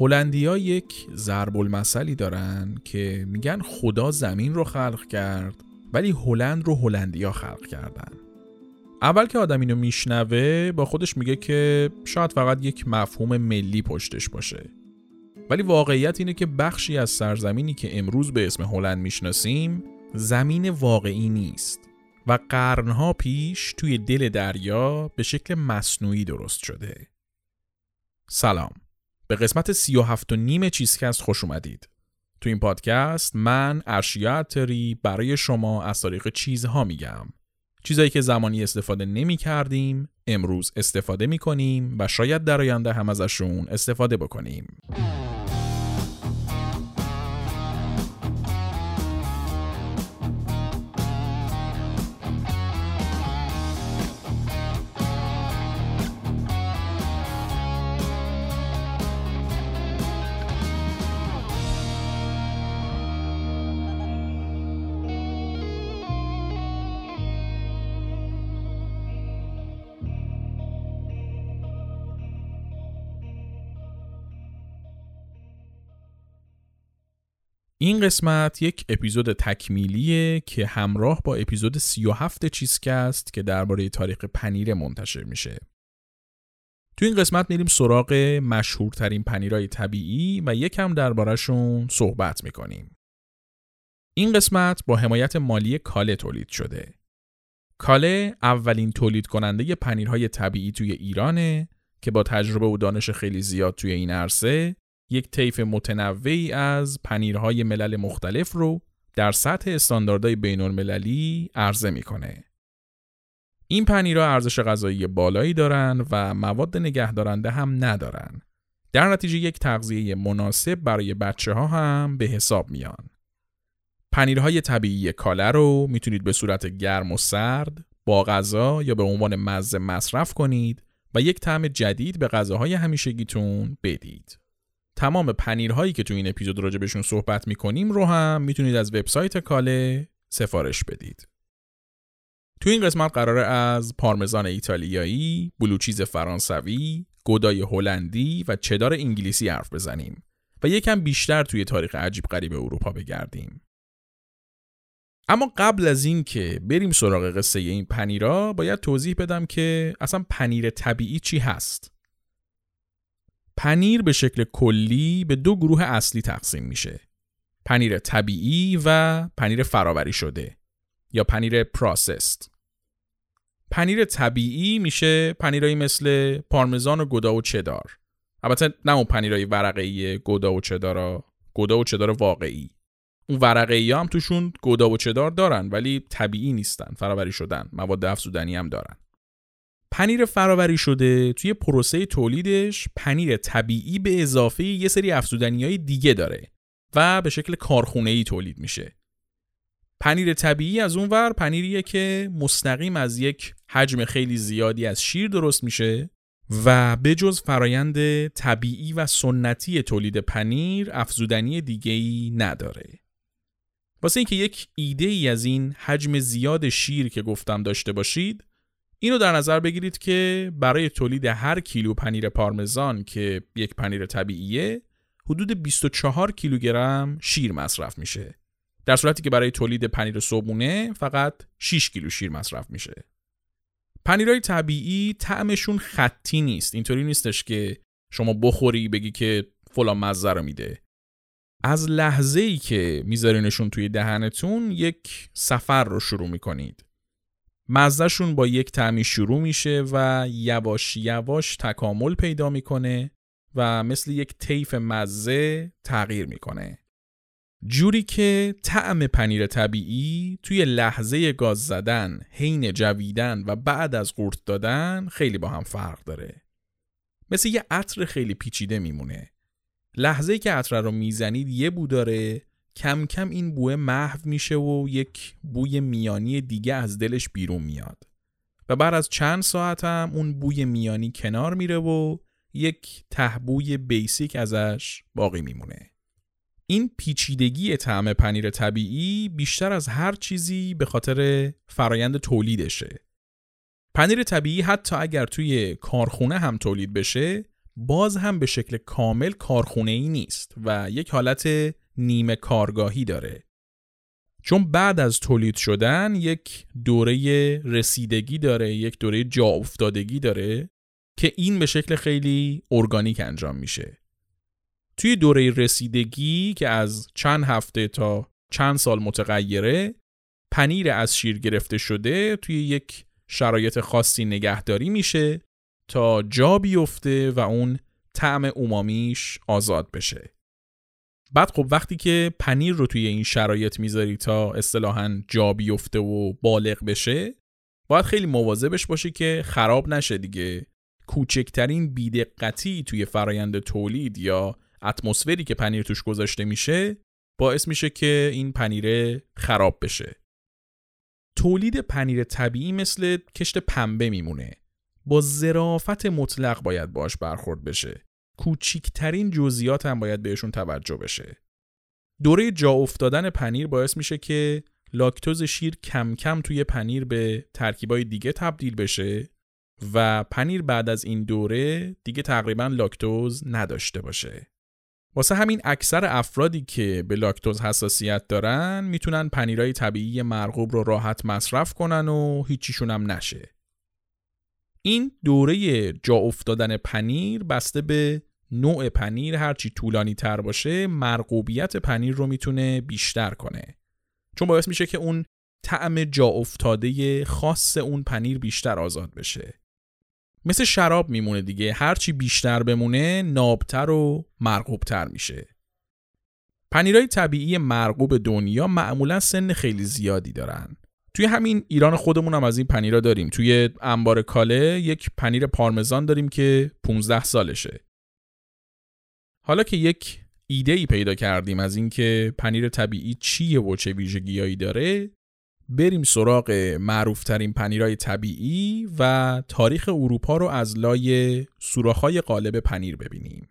هلندیا یک ضرب المثلی دارن که میگن خدا زمین رو خلق کرد ولی هلند رو هلندیا خلق کردن. اول که آدم اینو میشنوه با خودش میگه که شاید فقط یک مفهوم ملی پشتش باشه. ولی واقعیت اینه که بخشی از سرزمینی که امروز به اسم هلند می‌شناسیم زمین واقعی نیست و قرنها پیش توی دل دریا به شکل مصنوعی درست شده. سلام. به قسمت سی و هفت و نیم چیزکست خوش اومدید. تو این پادکست من ارشیا تری برای شما از طریق چیزها میگم. چیزایی که زمانی استفاده نمی کردیم امروز استفاده می کنیم و شاید در آینده هم ازشون استفاده بکنیم. این قسمت یک اپیزود تکمیلیه که همراه با اپیزود 37 چیزکست که درباره تاریخ پنیر منتشر میشه. تو این قسمت میریم سراغ مشهورترین پنیرهای طبیعی و یکم دربارهشون صحبت می‌کنیم. این قسمت با حمایت مالی کاله تولید شده. کاله اولین تولید کننده پنیرهای طبیعی توی ایرانه که با تجربه و دانش خیلی زیاد توی این عرصه یک طیف متنوعی از پنیرهای ملل مختلف رو در سطح استانداردهای بین المللی عرضه می‌کنه. این پنیرها ارزش غذایی بالایی دارن و مواد نگهدارنده هم ندارن. در نتیجه یک تغذیه مناسب برای بچه ها هم به حساب میان. پنیرهای طبیعی کاله رو می‌تونید به صورت گرم و سرد با غذا یا به عنوان مزه مصرف کنید و یک طعم جدید به غذاهای همیشگیتون بدید. تمام پنیرهایی که تو این اپیزود راجع بهشون صحبت می‌کنیم رو هم می‌تونید از وبسایت کاله سفارش بدید. تو این قسمت قراره از پارمزان ایتالیایی، بلوچیز فرانسوی، گودای هلندی و چدار انگلیسی حرف بزنیم و یکم بیشتر توی تاریخ عجیب غریب اروپا بگردیم. اما قبل از این که بریم سراغ قصه این پنیرا باید توضیح بدم که اصلا پنیر طبیعی چی هست. پنیر به شکل کلی به دو گروه اصلی تقسیم میشه. پنیر طبیعی و پنیر فراوری شده یا پنیر پراسست. پنیر طبیعی میشه پنیرایی مثل پارمزان و گودا و چدار. البته نه اون پنیرای ورقه‌ای گودا و چدارا، گودا و چدار واقعی. اون ورقه‌ای هم توشون گودا و چدار دارن ولی طبیعی نیستن، فراوری شدن، مواد افزودنی هم دارن. پنیر فراوری شده توی پروسه تولیدش پنیر طبیعی به اضافه یه سری افزودنی های دیگه داره و به شکل کارخونه ای تولید میشه. پنیر طبیعی از اون ور پنیریه که مستقیم از یک حجم خیلی زیادی از شیر درست میشه و به جز فرایند طبیعی و سنتی تولید پنیر افزودنی دیگه ای نداره. واسه اینکه یک ایده ای از این حجم زیاد شیر که گفتم داشته باشید اینو در نظر بگیرید که برای تولید هر کیلو پنیر پارمزان که یک پنیر طبیعیه حدود 24 کیلوگرم شیر مصرف میشه. در صورتی که برای تولید پنیر صبحونه فقط 6 کیلو شیر مصرف میشه. پنیرهای طبیعی طعمشون خطی نیست. اینطوری نیستش که شما بخوری بگی که فلان مزه رو میده. از لحظه ای که میذارینشون توی دهنتون یک سفر رو شروع می‌کنید. مزهشون با یک تعمی شروع میشه و یواش یواش تکامل پیدا می‌کنه و مثل یک طیف مزه تغییر می‌کنه جوری که طعم پنیر طبیعی توی لحظه گاز زدن، حین جویدن و بعد از قورت دادن خیلی با هم فرق داره. مثل یه عطر خیلی پیچیده میمونه. لحظه که عطر رو می‌زنید یه بو داره کم کم این بوه محو میشه و یک بوی میانی دیگه از دلش بیرون میاد. و بعد از چند ساعت هم اون بوی میانی کنار میره و یک تهبوی بیسیک ازش باقی میمونه. این پیچیدگی طعم پنیر طبیعی بیشتر از هر چیزی به خاطر فرایند تولیدشه. پنیر طبیعی حتی اگر توی کارخونه هم تولید بشه باز هم به شکل کامل کارخونه ای نیست و یک حالت نیمه کارگاهی داره. چون بعد از تولید شدن یک دوره رسیدگی داره یک دوره جا افتادگی داره که این به شکل خیلی ارگانیک انجام میشه. توی دوره رسیدگی که از چند هفته تا چند سال متغیره پنیر از شیر گرفته شده توی یک شرایط خاصی نگهداری میشه تا جا بیفته و اون طعم اومامیش آزاد بشه. بعد خب وقتی که پنیر رو توی این شرایط می‌ذاری تا اصطلاحا جا بیفته و بالغ بشه باید خیلی مواظبش باشی که خراب نشه دیگه. کوچکترین بیدقتی توی فرایند تولید یا اتمسفری که پنیر توش گذاشته میشه باعث میشه که این پنیر خراب بشه. تولید پنیر طبیعی مثل کشت پنبه میمونه. با ظرافت مطلق باید باش برخورد بشه. کوچیکترین جزئیات هم باید بهشون توجه بشه دوره جا افتادن پنیر باعث میشه که لاکتوز شیر کم کم توی پنیر به ترکیبای دیگه تبدیل بشه و پنیر بعد از این دوره دیگه تقریبا لاکتوز نداشته باشه. واسه همین اکثر افرادی که به لاکتوز حساسیت دارن می‌تونن پنیرای طبیعی مرغوب رو راحت مصرف کنن و هیچیشون هم نشه. این دوره جا افتادن پنیر بسته به نوع پنیر هرچی طولانی تر باشه مرغوبیت پنیر رو می‌تونه بیشتر کنه. چون باعث میشه که اون طعم جا افتاده خاص اون پنیر بیشتر آزاد بشه. مثل شراب میمونه دیگه هرچی بیشتر بمونه نابتر و مرغوبتر میشه. پنیرهای طبیعی مرغوب دنیا معمولا سن خیلی زیادی دارن. توی همین ایران خودمون هم از این پنیرا داریم. توی انبار کاله یک پنیر پارمزان داریم که 15 سالشه. حالا که یک ایده ای پیدا کردیم از اینکه پنیر طبیعی چیه و چه ویژگیهایی داره بریم سراغ معروفترین پنیرهای طبیعی و تاریخ اروپا رو از لای سوراخ‌های قالب پنیر ببینیم.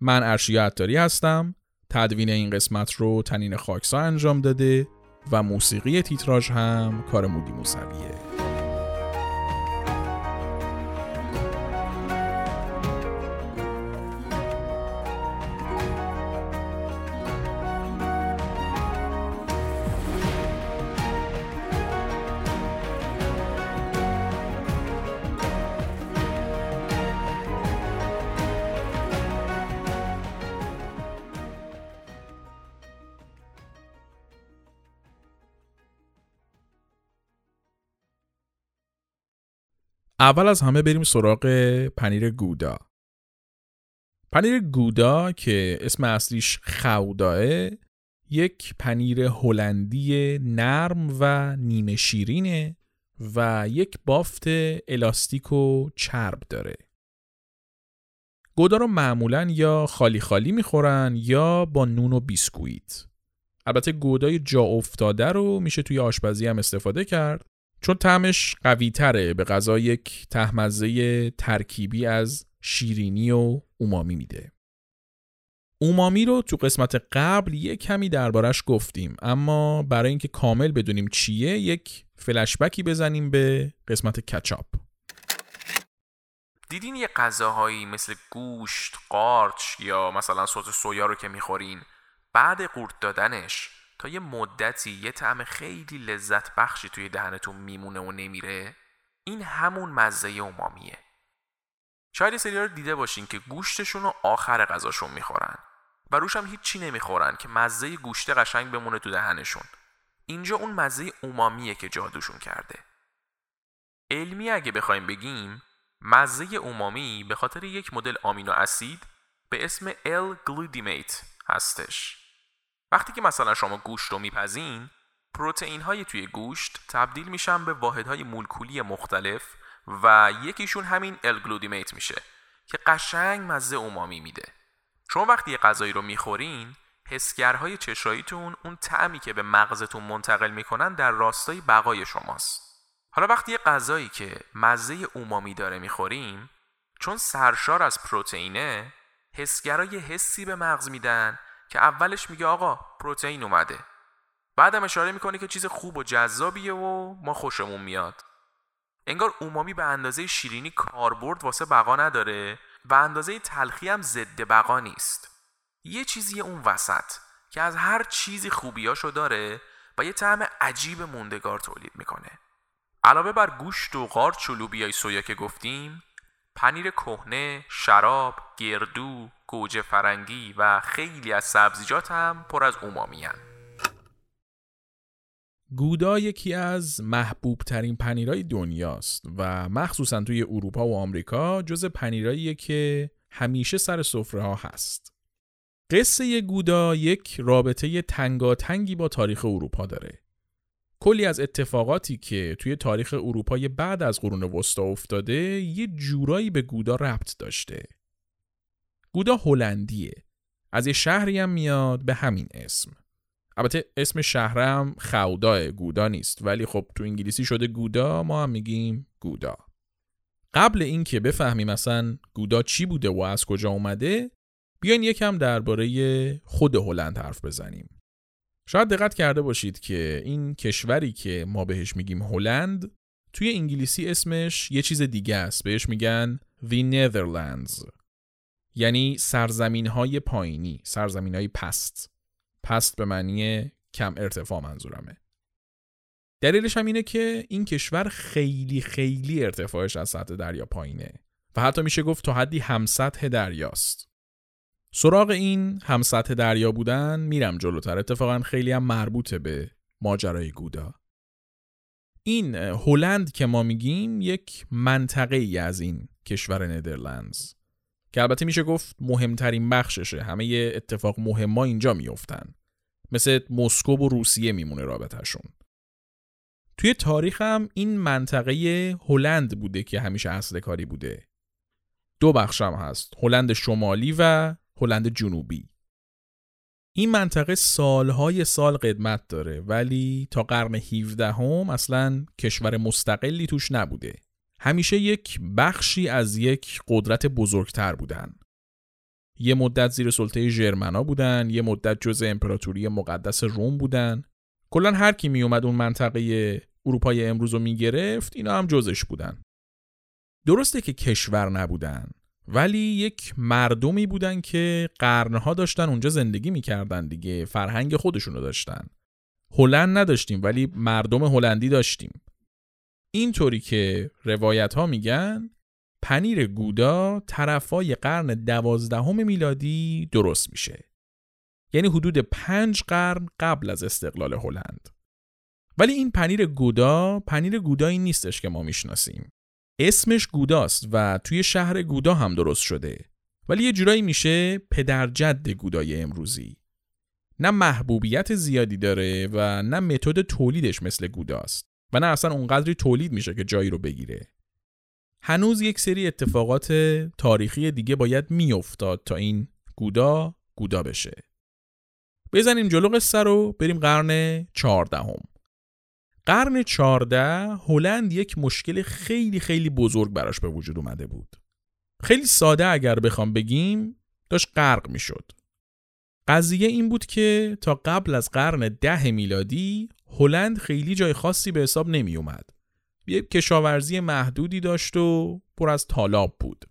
من ارشیا عطاری هستم. تدوین این قسمت رو تنین خاکسا انجام داده و موسیقی تیتراژ هم کار مودی موسویه. اول از همه بریم سراغ پنیر گودا. پنیر گودا که اسم اصلیش خوداه یک پنیر هلندی نرم و نیمه شیرینه و یک بافت الاستیک و چرب داره. گودا رو معمولا یا خالی خالی می‌خورن یا با نون و بیسکویت. البته گودای جا افتاده رو میشه توی آشپزی هم استفاده کرد. چون طعمش قوی تره به غذا یک تهمزه ترکیبی از شیرینی و اومامی میده. اومامی رو تو قسمت قبل یک کمی دربارش گفتیم اما برای اینکه کامل بدونیم چیه یک فلشبکی بزنیم به قسمت کچاپ. دیدین یه غذاهایی مثل گوشت، قارچ یا مثلا سس سویا رو که می‌خورین بعد قورت دادنش تا یه مدتی یه طعم خیلی لذت بخشی توی دهنتون میمونه و نمیره این همون مزه اومامیه. شاید سری رو دیده باشین که گوشتشون رو آخر غذاشون می‌خورن و روش هم هیچی نمی‌خورن که مزه گوشت قشنگ بمونه تو دهنشون. اینجا اون مزه اومامیه که جادوشون کرده. علمی اگه بخوایم بگیم مزه اومامی به خاطر یک مدل آمینو اسید به اسم گلودیمیت هستش. وقتی که مثلا شما گوشت رو میپزین پروتئین های توی گوشت تبدیل میشن به واحدهای مولکولی مختلف و یکیشون همین الگلودیمیت میشه که قشنگ مزه اومامی میده. شما وقتی یه غذایی رو می‌خورین حسگرهای چشاییتون اون طعمی که به مغزتون منتقل می‌کنن در راستای بقای شماست. حالا وقتی یه غذایی که مزه اومامی داره می‌خوریم چون سرشار از پروتئینه حسگرای حسی به مغز میدن که اولش میگه آقا پروتئین اومده. بعدم اشاره می‌کنه که چیز خوب و جذابیه و ما خوشمون میاد. انگار اومامی به اندازه شیرینی کاربرد واسه بقا نداره و اندازه تلخی هم ضد بقا نیست. یه چیزی اون وسط که از هر چیزی خوبیاشو داره و یه طعم عجیب موندگار تولید می‌کنه. علاوه بر گوشت و قارچ و لوبیای سویا که گفتیم پنیر کهنه، شراب، گردو، گوجه فرنگی و خیلی از سبزیجات هم پر از اومامی گودا یکی از محبوب ترین پنیرهای دنیاست و مخصوصا توی اروپا و آمریکا جز پنیرهاییه که همیشه سر سفره هست. قصه گودا یک رابطه تنگاتنگی با تاریخ اروپا داره. کلی از اتفاقاتی که توی تاریخ اروپای بعد از قرون وسطا افتاده یه جورایی به گودا ربط داشته. گودا هلندیه. از یه شهری هم میاد به همین اسم. البته اسم شهرم خودا گودا نیست ولی خب تو انگلیسی شده گودا ما هم میگیم گودا. قبل اینکه بفهمیم مثلا گودا چی بوده و از کجا اومده بیاین یکم درباره خود هلند حرف بزنیم. شاید دقت کرده باشید که این کشوری که ما بهش میگیم هلند توی انگلیسی اسمش یه چیز دیگه است بهش میگن The Netherlands یعنی سرزمین های پایینی سرزمین های پست. پست به معنی کم ارتفاع منظورمه. دلیلش هم اینه که این کشور خیلی خیلی ارتفاعش از سطح دریا پایینه و حتی میشه گفت تا حدی هم سطح دریاست. سراغ این هم سطح دریا بودن میرم جلوتر. اتفاقا خیلی هم مربوطه به ماجرای گودا. این هلند که ما میگیم یک منطقه ای از این کشور ندرلندز که البته میشه گفت مهمترین بخششه. همه اتفاق مهما اینجا میفتن مثل مسکو و روسیه میمونه رابطهشون. توی تاریخ هم این منطقه هلند بوده که همیشه اصل کاری بوده. دو بخش هست. هلند شمالی و هلند جنوبی. این منطقه سالهای سال قدمت داره ولی تا قرن 17 هم اصلا کشور مستقلی توش نبوده. همیشه یک بخشی از یک قدرت بزرگتر بودن. یه مدت زیر سلطه ژرمنا بودن یه مدت جز امپراتوری مقدس روم بودن. کلا هر کی می اومد اون منطقه اروپای امروز رو می‌گرفت اینا هم جزش بودن. درسته که کشور نبودن ولی یک مردمی بودن که قرنها داشتن اونجا زندگی می‌کردن دیگه فرهنگ خودشونو داشتن. هلند نداشتیم ولی مردم هلندی داشتیم. اینطوری که روایت ها میگن پنیر گودا طرفای قرن دوازدهم میلادی درست میشه. یعنی حدود پنج قرن قبل از استقلال هلند. ولی این پنیر گودا پنیر گودایی نیستش که ما می‌شناسیم. اسمش گوداست و توی شهر گودا هم درست شده. ولی یه جورایی میشه پدر جد گودای امروزی. نه محبوبیت زیادی داره و نه متد تولیدش مثل گوداست. و نه اصلا اونقدری تولید میشه که جایی رو بگیره هنوز یک سری اتفاقات تاریخی دیگه باید میافتاد تا این گودا گودا بشه بزنیم جلو قصه رو بریم قرن چهاردهم قرن 14 هلند یک مشکل خیلی خیلی بزرگ براش به وجود اومده بود. خیلی ساده اگر بخوام بگیم داشت غرق می‌شد. قضیه این بود که تا قبل از قرن ده میلادی هلند خیلی جای خاصی به حساب نمی اومد. یک کشاورزی محدودی داشت و پر از تالاب بود.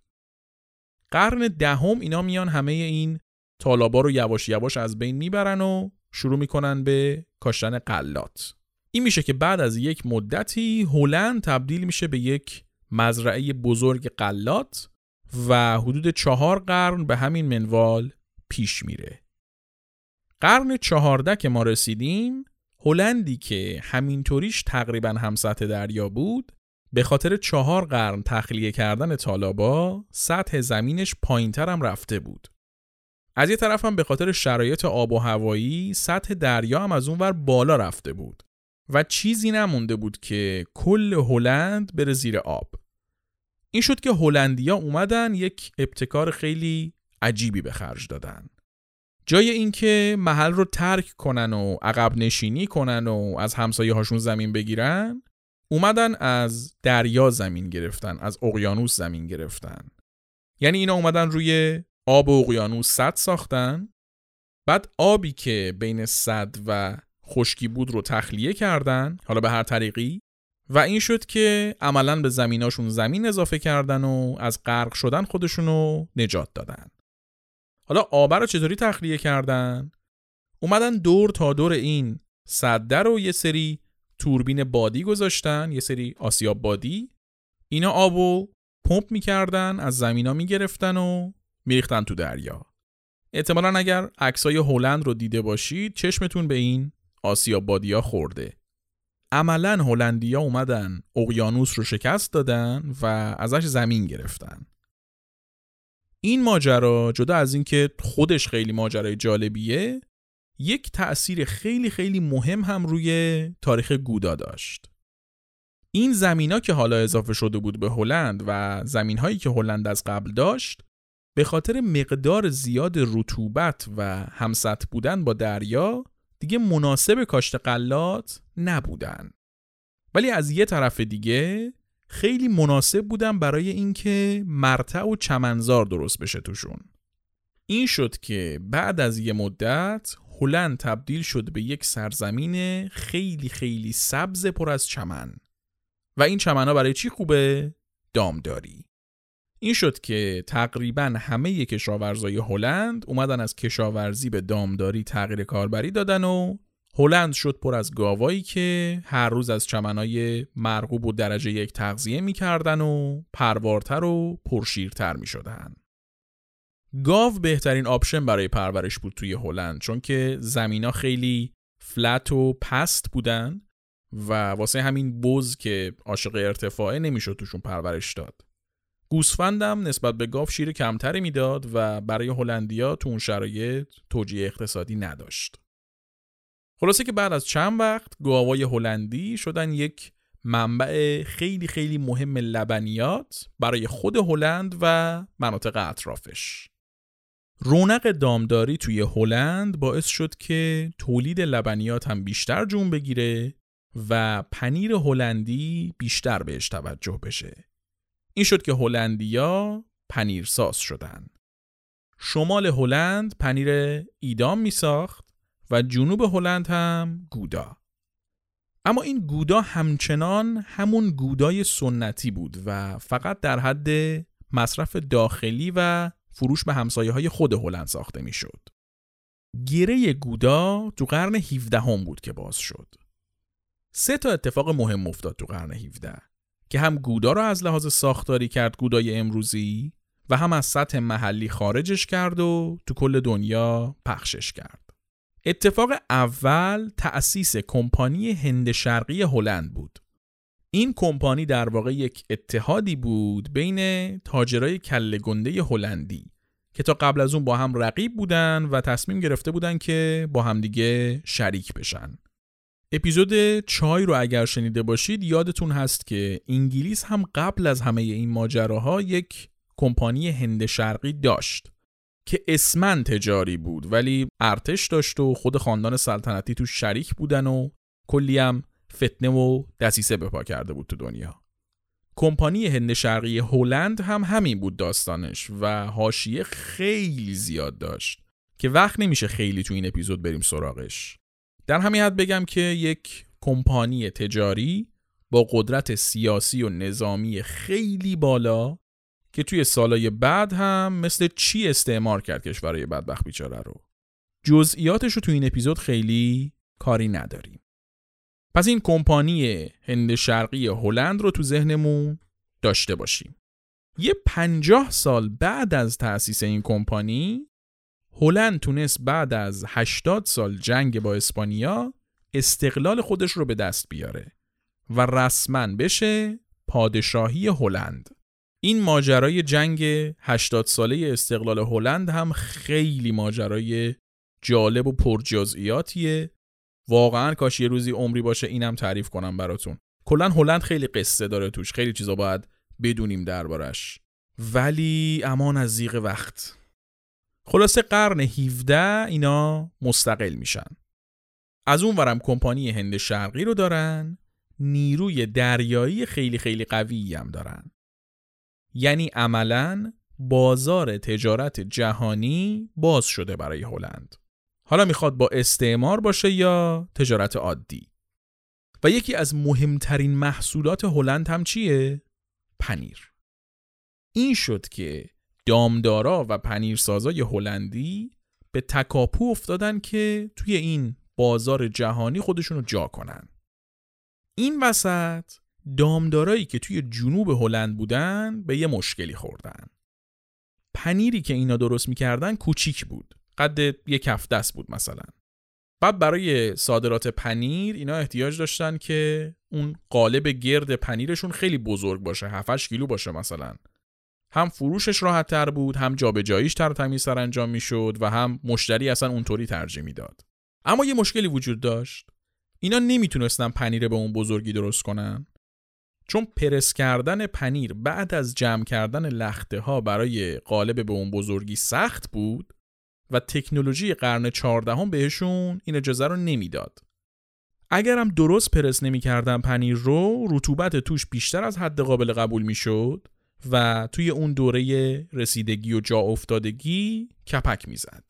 قرن دهم اینا میان همه این تالابا رو یواش یواش از بین می‌برن و شروع می‌کنن به کاشتن قلات. این میشه که بعد از یک مدتی هلند تبدیل میشه به یک مزرعه بزرگ قلات و حدود چهار قرن به همین منوال پیش میره. قرن چهارده که ما رسیدیم هلندی که همینطوریش تقریبا هم سطح دریا بود به خاطر چهار قرن تخلیه کردن طالابا سطح زمینش پایینتر هم رفته بود. از یه طرف هم به خاطر شرایط آب و هوایی سطح دریا هم از اونور بالا رفته بود. و چیزی نمونده بود که کل هلند بره زیر آب این شد که هلندیا اومدن یک ابتکار خیلی عجیبی به خرج دادن جای اینکه محل رو ترک کنن و عقب نشینی کنن و از همسایه هاشون زمین بگیرن اومدن از دریا زمین گرفتن از اقیانوس زمین گرفتن. یعنی اینا اومدن روی آب و اقیانوس صد ساختن. بعد آبی که بین صد و خشکی بود رو تخلیه کردن حالا به هر طریقی. و این شد که عملا به زمیناشون زمین اضافه کردن و از غرق شدن خودشونو نجات دادن. حالا آبه رو چطوری تخلیه کردن؟ اومدن دور تا دور این صده رو یه سری توربین بادی گذاشتن یه سری آسیاب بادی. اینا آبو پمپ می‌کردن از زمینا می‌گرفتن و میریختن تو دریا. احتمالا اگر عکسای هلند رو دیده باشید چشمتون به این آسیاب بادیا خورده. عملا هلندیا اومدن اقیانوس رو شکست دادن و ازش زمین گرفتن. این ماجرا جدا از اینکه خودش خیلی ماجرای جالبیه یک تأثیر خیلی خیلی مهم هم روی تاریخ گودا داشت. این زمینا که حالا اضافه شده بود به هلند و زمین هایی که هلند از قبل داشت به خاطر مقدار زیاد رطوبت و همسط بودن با دریا دیگه مناسب کاشت قلات نبودن. ولی از یه طرف دیگه خیلی مناسب بودن برای اینکه مرتع و چمنزار درست بشه توشون. این شد که بعد از یه مدت هلند تبدیل شد به یک سرزمین خیلی خیلی سبز پر از چمن و این چمن برای چی خوبه؟ دامداری این شد که تقریبا همه کشاورزای هلند اومدن از کشاورزی به دامداری تغییر کاربری دادن و هلند شد پر از گاوایی که هر روز از چمنای مرغوب و درجه یک تغذیه می‌کردن و پروارتر و پرشیرتر می‌شدن. گاو بهترین option برای پرورش بود توی هلند چون که زمینا خیلی flat و پست بودن و واسه همین بز که عاشق ارتفاعه نمی‌شد توشون پرورش داد. گوسفندم نسبت به گاو شیر کمتری می‌داد و برای هلندیا تو اون شرایط توجیه اقتصادی نداشت. خلاصه که بعد از چند وقت گاوای هلندی شدن یک منبع خیلی خیلی مهم لبنیات برای خود هلند و مناطق اطرافش. رونق دامداری توی هلند باعث شد که تولید لبنیات هم بیشتر جون بگیره و پنیر هلندی بیشتر بهش توجه بشه. این شد که هلندیا پنیرساز شدن. شمال هلند پنیر ایدام می ساخت و جنوب هلند هم گودا. اما این گودا همچنان همون گودای سنتی بود و فقط در حد مصرف داخلی و فروش به همسایه های خود هلند ساخته می‌شد. گره گودا تو قرن 17 هم بود که باز شد. سه تا اتفاق مهم افتاد تو قرن 17 که هم گودا را از لحاظ ساختاری کرد گودای امروزی و هم از سطح محلی خارجش کرد و تو کل دنیا پخشش کرد. اتفاق اول تأسیس کمپانی هند شرقی هلند بود. این کمپانی در واقع یک اتحادی بود بین تاجرای کله گنده هلندی که تا قبل از اون با هم رقیب بودن و تصمیم گرفته بودن که با همدیگه شریک بشن. اپیزود چای رو اگر شنیده باشید یادتون هست که انگلیس هم قبل از همه این ماجراها یک کمپانی هند شرقی داشت که اسمن تجاری بود ولی ارتش داشت و خود خاندان سلطنتی تو شریک بودن و کلی هم فتنه و دسیسه بپا کرده بود تو دنیا. کمپانی هند شرقی هلند هم همین بود داستانش و حاشیه خیلی زیاد داشت که وقت نمیشه خیلی تو این اپیزود بریم سراغش. در همین حد بگم که یک کمپانی تجاری با قدرت سیاسی و نظامی خیلی بالا که توی سالهای بعد هم مثل چی استعمار کرد کشورهای بدبخت بیچاره رو جزئیاتش رو تو این اپیزود خیلی کاری نداریم پس این کمپانی هند شرقی هلند رو تو ذهنمون داشته باشیم. یه پنجاه سال بعد از تأسیس این کمپانی هلند تونست بعد از 80 سال جنگ با اسپانیا استقلال خودش رو به دست بیاره و رسما بشه پادشاهی هلند. این ماجرای جنگ 80 ساله استقلال هلند هم خیلی ماجرای جالب و پرجزئیاتیه. واقعا کاش یه روزی عمری باشه اینم تعریف کنم براتون. کلا هلند خیلی قصه داره توش. خیلی چیزا باید بدونیم دربارش. ولی امان از زیغ وقت. خلاصه قرن 17 اینا مستقل میشن. از اون ورم کمپانی هند شرقی رو دارن. نیروی دریایی خیلی خیلی قوی هم دارن. یعنی عملا بازار تجارت جهانی باز شده برای هلند حالا می‌خواد با استعمار باشه یا تجارت عادی و یکی از مهمترین محصولات هلند هم چیه؟ پنیر. این شد که دامدارا و پنیرسازای هلندی به تکاپو افتادن که توی این بازار جهانی خودشون رو جا کنن. این وسط دامدارایی که توی جنوب هلند بودن به یه مشکلی خوردن. پنیری که اینا درست می‌کردن کوچیک بود. قد یک کف دست بود مثلا. بعد برای صادرات پنیر اینا احتیاج داشتن که اون قالب گرد پنیرشون خیلی بزرگ باشه 7 کیلو باشه مثلا هم فروشش راحت تر بود هم جابجاییش تر تمیز سر انجام می‌شد و هم مشتری اصلا اونطوری ترجیح می‌داد اما یه مشکلی وجود داشت اینا نمی‌تونستن پنیر به اون بزرگی درست کنن چون پرس کردن پنیر بعد از جمع کردن لخته ها برای قالب به اون بزرگی سخت بود و تکنولوژی قرن چهاردهم بهشون این اجازه رو نمی‌داد. اگرم درست پرس نمی‌کردن پنیر رو رطوبت توش بیشتر از حد قابل قبول می‌شد و توی اون دوره رسیدگی و جا افتادگی کپک می‌زد.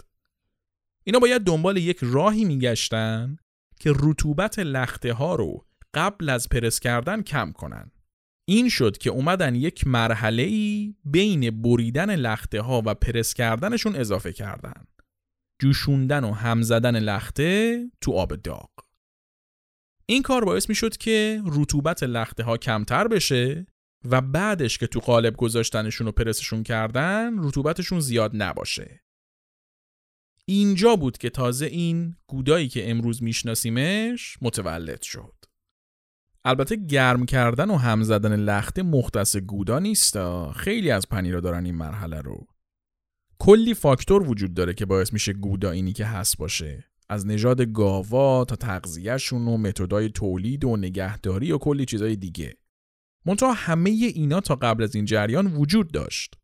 اینا باید دنبال یک راهی میگشتن که رطوبت لخته ها رو قبل از پرس کردن کم کنن. این شد که اومدن یک مرحله ای بین بریدن لخته ها و پرس کردنشون اضافه کردن. جوشوندن و هم زدن لخته تو آب داغ. این کار باعث می شد که رطوبت لخته ها کمتر بشه و بعدش که تو قالب گذاشتنشون و پرسشون کردن رطوبتشون زیاد نباشه. اینجا بود که تازه این گودایی که امروز میشناسیمش متولد شد. البته گرم کردن و هم زدن لخته مختص گودا نیستا خیلی از پنیرا دارن این مرحله رو. کلی فاکتور وجود داره که باعث میشه گودا اینی که هست باشه. از نژاد گاوا تا تغذیهشون و متدای تولید و نگهداری و کلی چیزای دیگه. منتها همه اینا تا قبل از این جریان وجود داشت.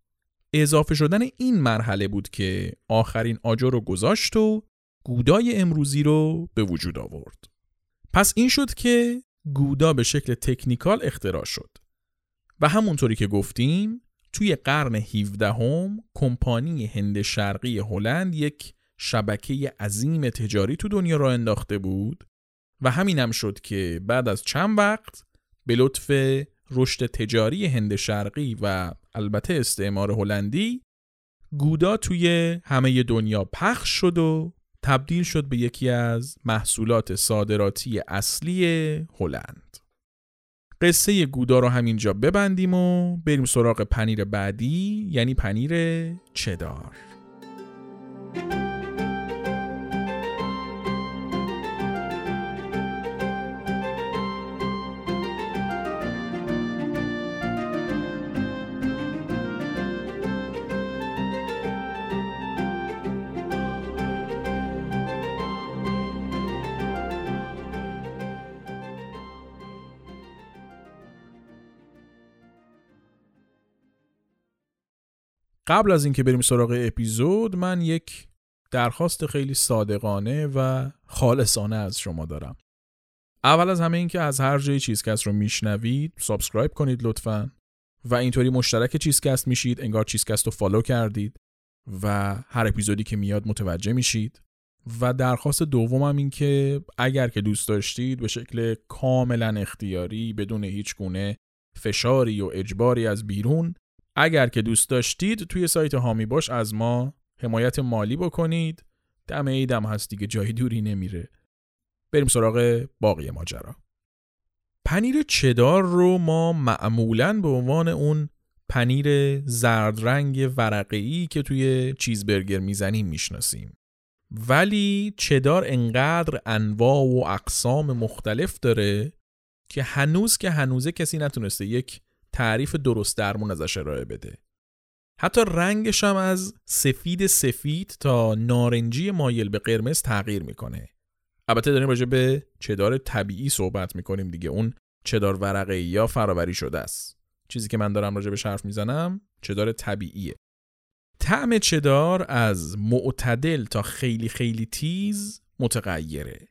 اضافه شدن این مرحله بود که آخرین آجر رو گذاشت و گودای امروزی رو به وجود آورد. پس این شد که گودا به شکل تکنیکال اختراع شد و همونطوری که گفتیم توی قرن 17 هم کمپانی هند شرقی هلند یک شبکه عظیم تجاری تو دنیا را انداخته بود و همین هم شد که بعد از چند وقت به لطف رشد تجاری هند شرقی و البته استعمار هلندی گودا توی همه دنیا پخش شد و تبدیل شد به یکی از محصولات صادراتی اصلی هلند. قصه گودا رو همینجا ببندیم و بریم سراغ پنیر بعدی یعنی پنیر چدار. قبل از اینکه بریم سراغ اپیزود من یک درخواست خیلی صادقانه و خالصانه از شما دارم. اول از همه اینکه از هر جای چیزکست رو میشنوید subscribe کنید لطفا و اینطوری مشترک چیزکست میشید انگار چیزکست رو follow کردید و هر اپیزودی که میاد متوجه میشید. و درخواست دومم این که اگر که دوست داشتید به شکل کاملا اختیاری بدون هیچ گونه فشاری و اجباری از بیرون اگر که دوست داشتید توی سایت هامی باش از ما حمایت مالی بکنید. دم ایدم هست دیگه جایی دوری نمیره. بریم سراغ باقی ماجرا. پنیر چدار رو ما معمولا به عنوان اون پنیر زرد رنگ ورقی که توی چیزبرگر می‌زنیم می‌شناسیم. ولی چدار انقدر انواع و اقسام مختلف داره که هنوز که هنوزه کسی نتونسته یک تعریف درست درمون ازش ارائه بده. حتی رنگش هم از سفید سفید تا نارنجی مایل به قرمز تغییر می‌کنه. البته داریم راجع به چدار طبیعی صحبت می‌کنیم دیگه. اون چدار ورقه یا فراوری شده است. چیزی که من دارم راجع به حرف می‌زنم چدار طبیعیه. طعم چدار از معتدل تا خیلی خیلی تیز متغیره.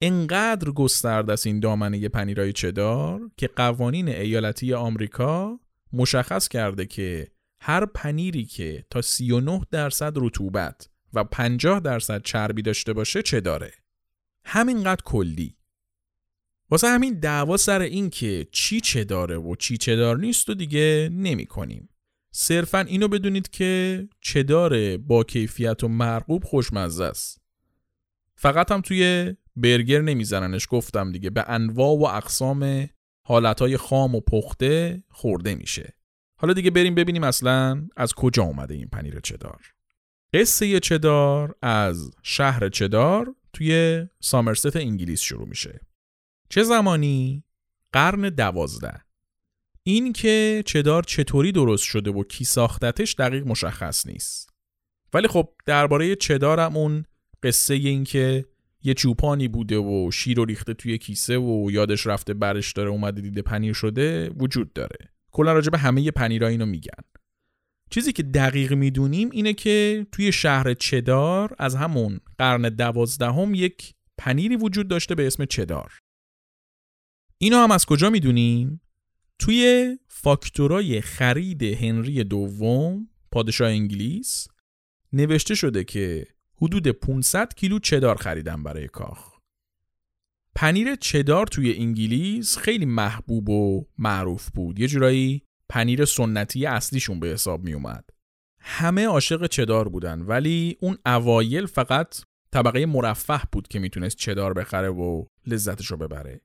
انقدر گسترده است این دامنه پنیرای چدار که قوانین ایالتی آمریکا مشخص کرده که هر پنیری که تا 39 درصد رطوبت و 50 درصد چربی داشته باشه چه داره همینقدر کلی واسه همین دعوا سر این که چی چه داره و چی چه دار نیست و دیگه نمی کنیم. صرفا اینو بدونید که چدار با کیفیت و مرغوب خوشمزه است. فقط هم توی برگر نمیزننش گفتم دیگه به انواع و اقسام حالتهای خام و پخته خورده میشه. حالا دیگه بریم ببینیم اصلا از کجا اومده این پنیر چدار. قصه چدار از شهر چدار توی سامرست انگلیس شروع میشه. چه زمانی؟ قرن دوازده. این که چدار چطوری درست شده و کی ساختتش دقیق مشخص نیست. ولی خب درباره چدارم اون قصه این که یه چوپانی بوده و شیر و ریخته توی کیسه و یادش رفته برش داره اومده دیده پنیر شده وجود داره. کلا راجع به همه پنیرها اینو میگن. چیزی که دقیق می‌دونیم اینه که توی شهر چدار از همون قرن دوازدهم یک پنیری وجود داشته به اسم چدار. اینو هم از کجا می‌دونیم؟ توی فاکتورای خرید هنری دوم پادشاه انگلیس نوشته شده که حدود 500 کیلو چدار خریدن برای کاخ. پنیر چدار توی انگلیس خیلی محبوب و معروف بود. یه جورایی پنیر سنتی اصلیشون به حساب می اومد. همه عاشق چدار بودن ولی اون اوایل فقط طبقه مرفه بود که می‌تونست چدار بخره و لذتش رو ببره.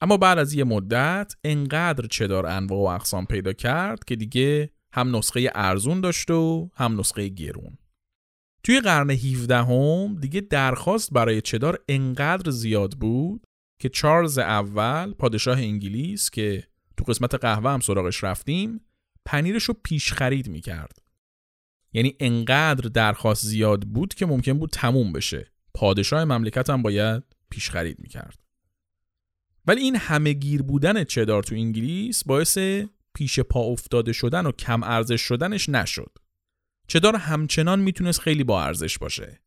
اما بعد از یه مدت انقدر چدار انواع و اقسام پیدا کرد که دیگه هم نسخه ارزون داشت و هم نسخه گرون. توی قرن 17 هم دیگه درخواست برای چدار انقدر زیاد بود که چارلز اول پادشاه انگلیس که تو قسمت قهوه هم سراغش رفتیم پنیرش رو پیش خرید می کرد. یعنی انقدر درخواست زیاد بود که ممکن بود تموم بشه. پادشاه مملکت هم باید پیش خرید می کرد. ولی این همه گیر بودن چدار تو انگلیس باعث پیش پا افتاده شدن و کم ارزش شدنش نشد. چدار همچنان می‌تونست خیلی با ارزش باشه.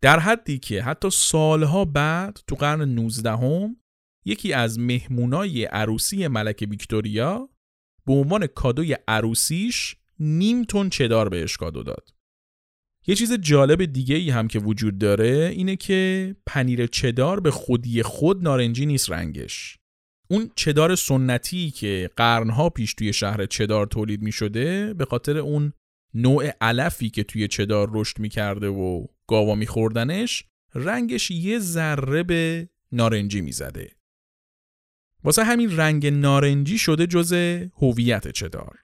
در حدی که حتی سالها بعد تو قرن 19 هم یکی از مهمونای عروسی ملکه ویکتوریا به عنوان کادوی عروسیش نیم تن چدار بهش کادو داد. یه چیز جالب دیگه ای هم که وجود داره اینه که پنیر چدار به خودی خود نارنجی نیست رنگش. اون چدار سنتی که قرنها پیش توی شهر چدار تولید می شده به خاطر اون نوع علفی که توی چدار رشد می کرده و گاوا می خوردنش رنگش یه ذره به نارنجی می زده. واسه همین رنگ نارنجی شده جز هویت چدار.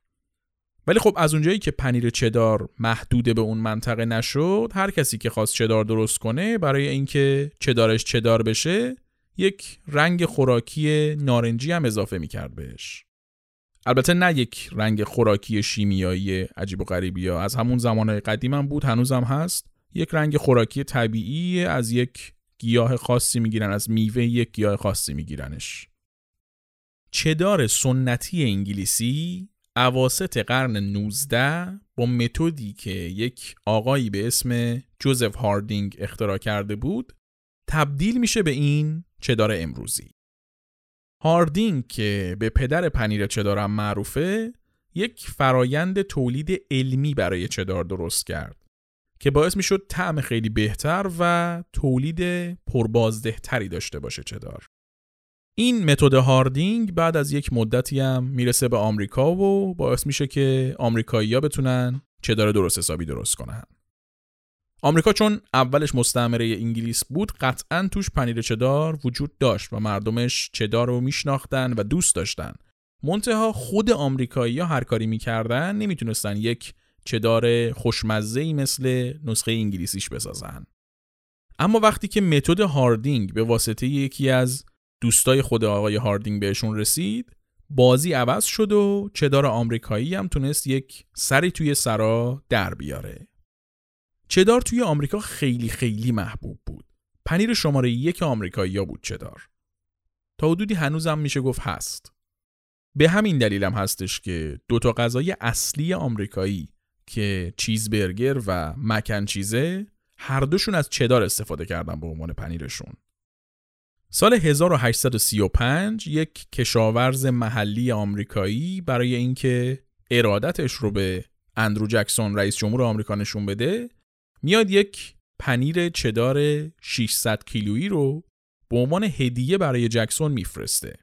ولی خب از اونجایی که پنیر چدار محدوده به اون منطقه نشد هر کسی که خواست چدار درست کنه برای اینکه چدارش چدار بشه یک رنگ خوراکی نارنجی هم اضافه می‌کرد بهش البته نه یک رنگ خوراکی شیمیایی عجیب و غریبی ها. از همون زمانهای قدیم هم بود هنوزم هست. یک رنگ خوراکی طبیعی از یک گیاه خاصی می‌گیرن از میوه یک گیاه خاصی میگیرنش. چدار سنتی انگلیسی؟ اواسط قرن 19 با متدی که یک آقایی به اسم جوزف هاردینگ اختراع کرده بود تبدیل میشه به این چدار امروزی. هاردینگ که به پدر پنیر چدارم معروفه یک فرایند تولید علمی برای چدار درست کرد که باعث می‌شد طعم خیلی بهتر و تولید پربازدهتری داشته باشه چدار. این متد هاردینگ بعد از یک مدتی هم می‌رسه به آمریکا و باعث میشه که آمریکایی‌ها بتونن چدار درست حسابی درست کنن. آمریکا چون اولش مستعمره انگلیس بود قطعا توش پنیر چدار وجود داشت و مردمش چدار رو میشناختن و دوست داشتن. منتها خود آمریکایی ها هر کاری می‌کردن نمی‌تونستن یک چدار خوشمزه مثل نسخه انگلیسیش بسازن. اما وقتی که متد هاردینگ به واسطه یکی از دوستای خود آقای هاردینگ بهشون رسید بازی عوض شد و چدار آمریکایی هم تونست یک سری توی سرا در بیاره چدار توی آمریکا خیلی خیلی محبوب بود. پنیر شماره یک آمریکایی ها بود چدار. تا حدودی هنوزم میشه گفت هست. به همین دلیلم هستش که دو تا غذای اصلی آمریکایی که چیز برگر و مکن چیزه هر دوشون از چدار استفاده کردن به عنوان پنیرشون. سال 1835 یک کشاورز محلی آمریکایی برای اینکه ارادتش رو به اندرو جکسون رئیس جمهور آمریکا نشون بده میاد یک پنیر چدار 600 کیلویی رو به عنوان هدیه برای جکسون میفرسته.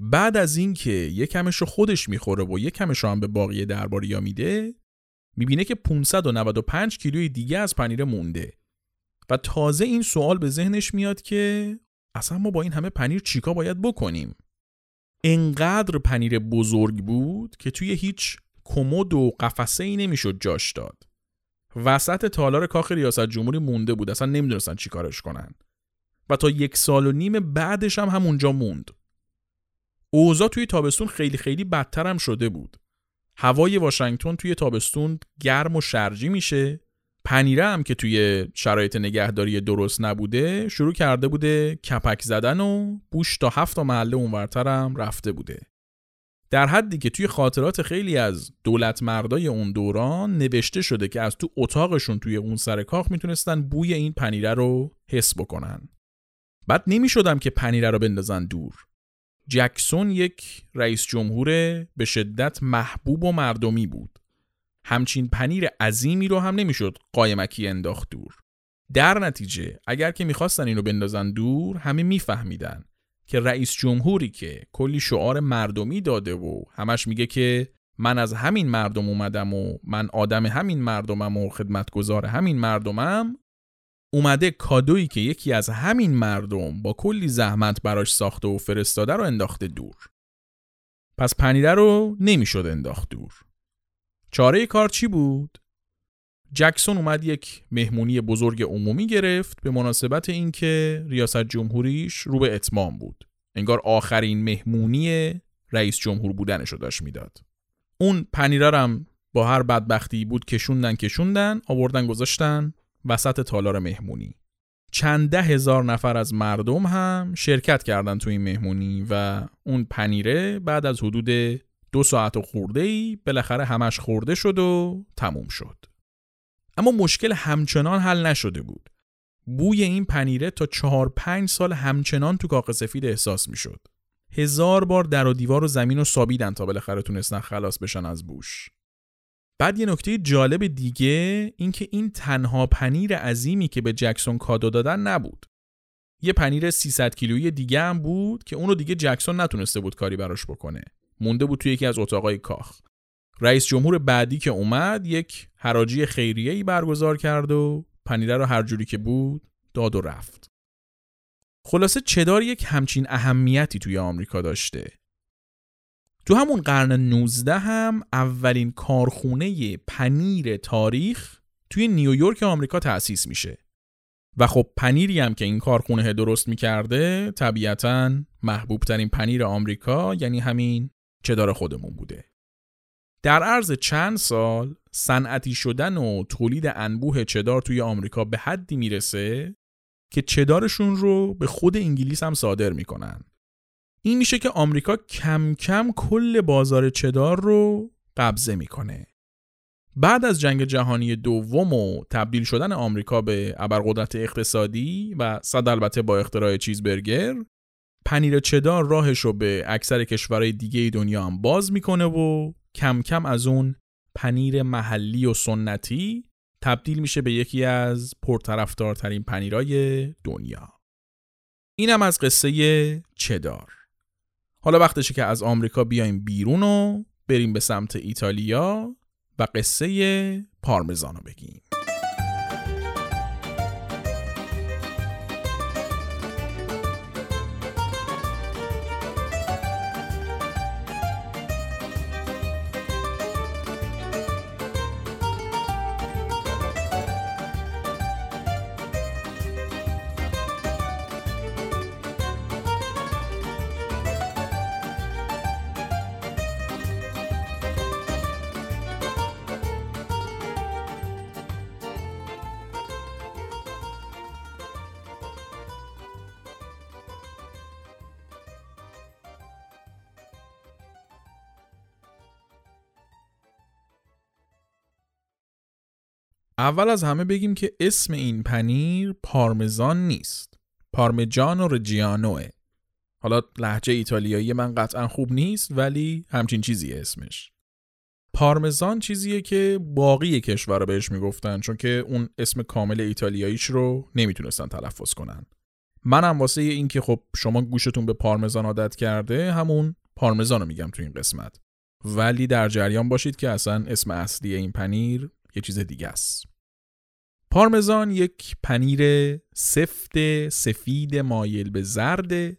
بعد از اینکه یکمش رو خودش می‌خوره و یکمش رو هم به باقی درباریا میده می‌بینه که 595 کیلوی دیگه از پنیر مونده. و تازه این سوال به ذهنش میاد که اصلا ما با این همه پنیر چیکار باید بکنیم؟ انقدر پنیر بزرگ بود که توی هیچ کمد و قفسه ای نمی‌شد جاش داد. وسط تالار کاخ ریاست جمهوری مونده بود. اصلا نمی‌دونستن چیکارش کنن. و تا یک سال و نیم بعدش هم همونجا موند. اوضاع توی تابستون خیلی خیلی بدتر هم شده بود. هوای واشنگتن توی تابستون گرم و شرجی میشه. پنیره هم که توی شرایط نگهداری درست نبوده شروع کرده بوده کپک زدن و بوش تا هفت تا محله اونورتر هم رفته بوده. در حدی که توی خاطرات خیلی از دولت مردای اون دوران نوشته شده که از تو اتاقشون توی اون سر کاخ می‌تونستن بوی این پنیره رو حس بکنن. بعد نمی‌شدم که پنیره رو بندازن دور. جکسون یک رئیس جمهور به شدت محبوب و مردمی بود. همچین پنیر عظیمی رو هم نمی‌شد قایمکی انداخت دور. در نتیجه اگر که می‌خواستن اینو بندازن دور همه میفهمیدن. که رئیس جمهوری که کلی شعار مردمی داده و همش میگه که من از همین مردم اومدم و من آدم همین مردمم و خدمتگزار همین مردمم اومده کادویی که یکی از همین مردم با کلی زحمت براش ساخته و فرستاده رو انداخته دور پس پنیره رو نمی‌شد انداخت دور چاره کار چی بود؟ جکسون اومد یک مهمونی بزرگ عمومی گرفت به مناسبت اینکه ریاست جمهوریش رو به اتمام بود. انگار آخرین مهمونی رئیس جمهور بودنش رو داشت می‌داد. اون پنیرارم با هر بدبختی بود کشوندن کشوندن آوردن گذاشتن وسط تالار مهمونی. چند ده هزار نفر از مردم هم شرکت کردن تو این مهمونی و اون پنیره بعد از حدود دو ساعت و خورده ای بالاخره همش خورده شد و تموم شد. اما مشکل همچنان حل نشده بود. بوی این پنیره تا چهار پنج سال همچنان تو کاخ سفید احساس می شد. هزار بار در و دیوار و زمین رو سابیدن تا بالاخره تونستن خلاص بشن از بوش. بعد یه نکته جالب دیگه اینکه این تنها پنیر عظیمی که به جکسون کادو دادن نبود. یه پنیر 300 کیلویی دیگه هم بود که اونو دیگه جکسون نتونسته بود کاری براش بکنه. مونده بود توی یکی از اتاقای کاخ رئیس جمهور بعدی که اومد یک حراجی خیریه ای برگزار کرد و پنیره رو هر جوری که بود داد و رفت. خلاصه چدار یک همچین اهمیتی توی آمریکا داشته؟ تو همون قرن 19 هم اولین کارخونه پنیر تاریخ توی نیویورک آمریکا تأسیس میشه. و خب پنیری هم که این کارخونه درست می‌کرده طبیعتا محبوب ترین پنیر آمریکا یعنی همین چدار خودمون بوده. در عرض چند سال صنعتی شدن و تولید انبوه چدار توی آمریکا به حدی می‌رسه که چدارشون رو به خود انگلیس هم صادر می‌کنن. این میشه که آمریکا کم کم کل بازار چدار رو قبضه می‌کنه. بعد از جنگ جهانی دوم و تبدیل شدن آمریکا به ابرقدرت اقتصادی و صد البته با اختراع چیزبرگر پنیر چدار راهش رو به اکثر کشورهای دیگه دنیا هم باز می‌کنه و کم کم از اون پنیر محلی و سنتی تبدیل میشه به یکی از پرطرفدارترین پنیرای دنیا. اینم از قصه چدار. حالا وقتشه که از آمریکا بیایم بیرون و بریم به سمت ایتالیا و قصه پارمزانو بگیم. اول از همه بگیم که اسم این پنیر پارمزان نیست. پارمجانو رجیانوه. حالا لحجه ایتالیایی من قطعا خوب نیست ولی همچین چیزی اسمش. پارمزان چیزیه که باقی کشور بهش می‌گفتن چون که اون اسم کامل ایتالیاییش رو نمی‌تونستن تلفظ کنن. منم واسه این که خب شما گوشتون به پارمزان عادت کرده همون پارمزان رو میگم تو این قسمت. ولی در جریان باشید که اصلا اسم اصلی این پنیر یه چیز دیگه است. پارمزان یک پنیر سفت سفید مایل به زرده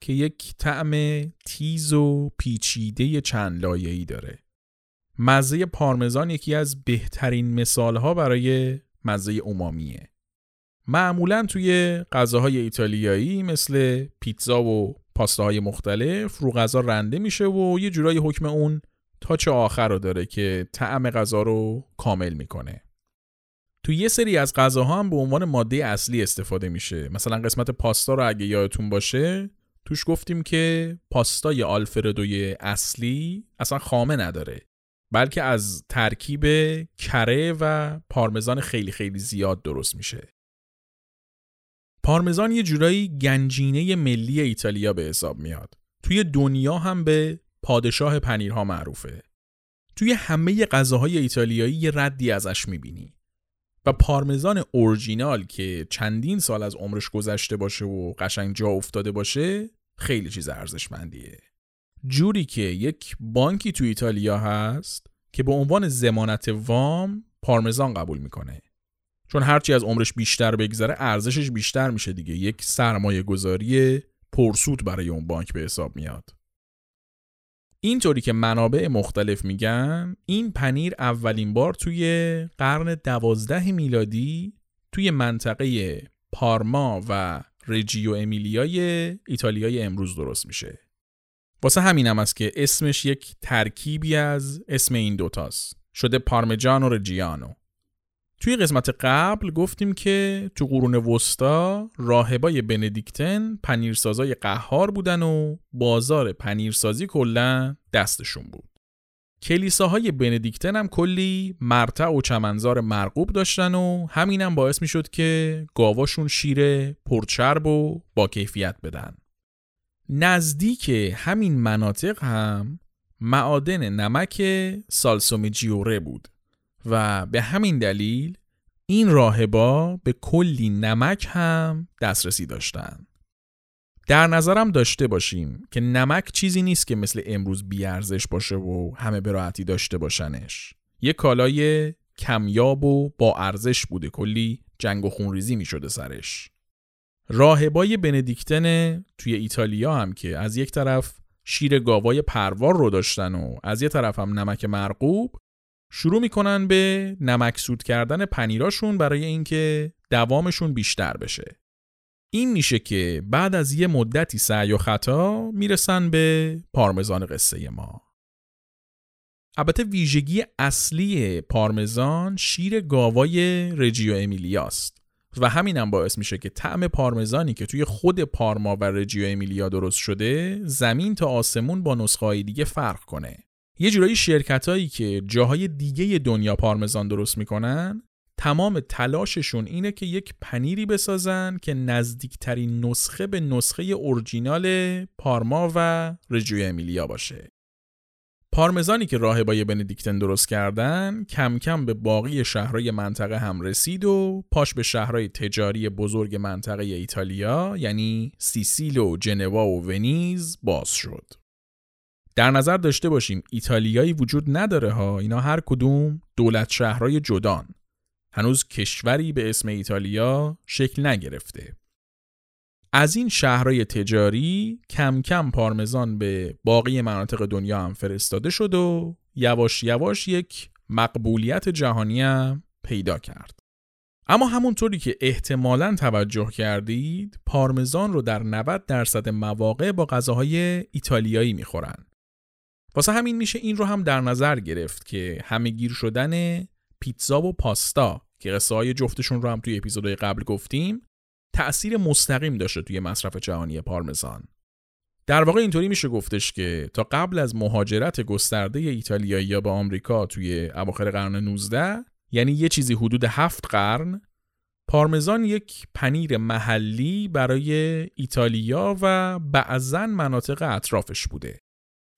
که یک طعم تیز و پیچیده چند لایه‌ای داره. مزه پارمزان یکی از بهترین مثالها برای مزه اومامیه. معمولا توی غذاهای ایتالیایی مثل پیتزا و پاستاهای مختلف رو غذا رنده میشه و یه جورایی حکم اون تاچ آخر رو داره که طعم غذا رو کامل می‌کنه. تو یه سری از غذاها هم به عنوان ماده اصلی استفاده میشه. مثلا قسمت پاستا رو اگه یادتون باشه توش گفتیم که پاستای آلفردوی اصلی اصلا خامه نداره بلکه از ترکیب کره و پارمزان خیلی خیلی زیاد درست میشه. پارمزان یه جورایی گنجینه ملی ایتالیا به حساب میاد. توی دنیا هم به پادشاه پنیرها معروفه. توی همه غذاهای ایتالیایی یه ردی ازش می‌بینی. و پارمزان اورجینال که چندین سال از عمرش گذشته باشه و قشنگ جا افتاده باشه خیلی چیز ارزشمندیه. جوری که یک بانکی تو ایتالیا هست که به عنوان زمانت وام پارمزان قبول می‌کنه. چون هرچی از عمرش بیشتر بگذره ارزشش بیشتر میشه دیگه یک سرمایه گذاری پرسود برای اون بانک به حساب میاد. اینطوری که منابع مختلف میگن این پنیر اولین بار توی قرن دوازده میلادی توی منطقه پارما و رجیو امیلیای ایتالیای امروز درست میشه. واسه همینم است که اسمش یک ترکیبی از اسم این دوتاست. شده پارمجانو رجیانو. توی قسمت قبل گفتیم که تو قرون وسطا راهبای بندیکتن پنیرسازای قهار بودن و بازار پنیرسازی کلا دستشون بود. کلیساهای بندیکتن هم کلی مرتع و چمنزار مرغوب داشتن و همینم باعث می شد که گاواشون شیر پرچرب و با کیفیت بدن. نزدیک همین مناطق هم معادن نمک سالسومجیوره بود و به همین دلیل این راهبا به کلی نمک هم دسترسی داشتن. در نظرم داشته باشیم که نمک چیزی نیست که مثل امروز بیارزش باشه و همه به راحتی داشته باشنش. یه کالای کمیاب و با ارزش بوده کلی جنگ و خونریزی می شده سرش. راهبای بندیکتن توی ایتالیا هم که از یک طرف شیر گاوای پروار رو داشتن و از یه طرف هم نمک مرغوب شروع می‌کنن به نمک سود کردن پنیراشون برای اینکه دوامشون بیشتر بشه. این میشه که بعد از یه مدتی سعی و خطا می‌رسن به پارمزان قصه ما. البته ویژگی اصلی پارمزان شیر گاوای رجیو امیلیاست و همینم باعث میشه که طعم پارمزانی که توی خود پارما و رجیو امیلیا درست شده زمین تا آسمون با نسخه دیگه فرق کنه. یه جورایی شرکت هایی که جاهای دیگه دنیا پارمزان درست می‌کنن تمام تلاششون اینه که یک پنیری بسازن که نزدیکترین نسخه به نسخه اورجینال پارما و رجوی امیلیا باشه. پارمزانی که راهبای بندیکتن درست کردن کم کم به باقی شهرهای منطقه هم رسید و پاش به شهرهای تجاری بزرگ منطقه ایتالیا یعنی سیسیل و جنوا و ونیز باز شد. در نظر داشته باشیم ایتالیایی وجود نداره ها. اینا هر کدوم دولت شهرهای جدان. هنوز کشوری به اسم ایتالیا شکل نگرفته. از این شهرهای تجاری کم کم پارمزان به باقی مناطق دنیا هم فرستاده شد و یواش یواش یک مقبولیت جهانی هم پیدا کرد. اما همونطوری که احتمالا توجه کردید پارمزان رو در 90 درصد مواقع با غذاهای ایتالیایی می‌خورن. واسه همین میشه این رو هم در نظر گرفت که همه گیر شدن پیتزا و پاستا که قصه های جفتشون رو هم توی اپیزودهای قبل گفتیم تأثیر مستقیم داشته توی مصرف جهانی پارمزان. در واقع اینطوری میشه گفتش که تا قبل از مهاجرت گسترده ایتالیایی به آمریکا توی اواخر قرن 19 یعنی یه چیزی حدود هفت قرن پارمزان یک پنیر محلی برای ایتالیا و بعضا مناطق اطرافش بوده.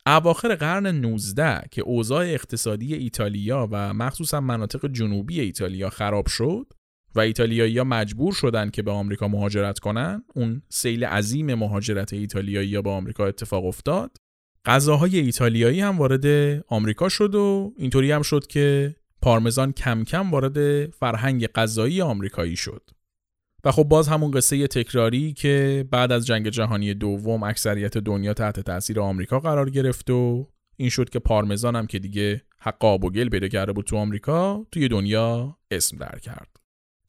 اواخر قرن 19 که اوضاع اقتصادی ایتالیا و مخصوصا مناطق جنوبی ایتالیا خراب شد و ایتالیایی ها مجبور شدن که به آمریکا مهاجرت کنن اون سیل عظیم مهاجرت ایتالیایی ها به آمریکا اتفاق افتاد. غذاهای ایتالیایی هم وارد آمریکا شد و اینطوری هم شد که پارمزان کم کم وارد فرهنگ غذایی آمریکایی شد. و خب باز همون قصه تکراری که بعد از جنگ جهانی دوم اکثریت دنیا تحت تاثیر آمریکا قرار گرفت و این شد که پارمزان هم که دیگه حق آب و گل پیدا کرده بود تو آمریکا توی دنیا اسم در کرد.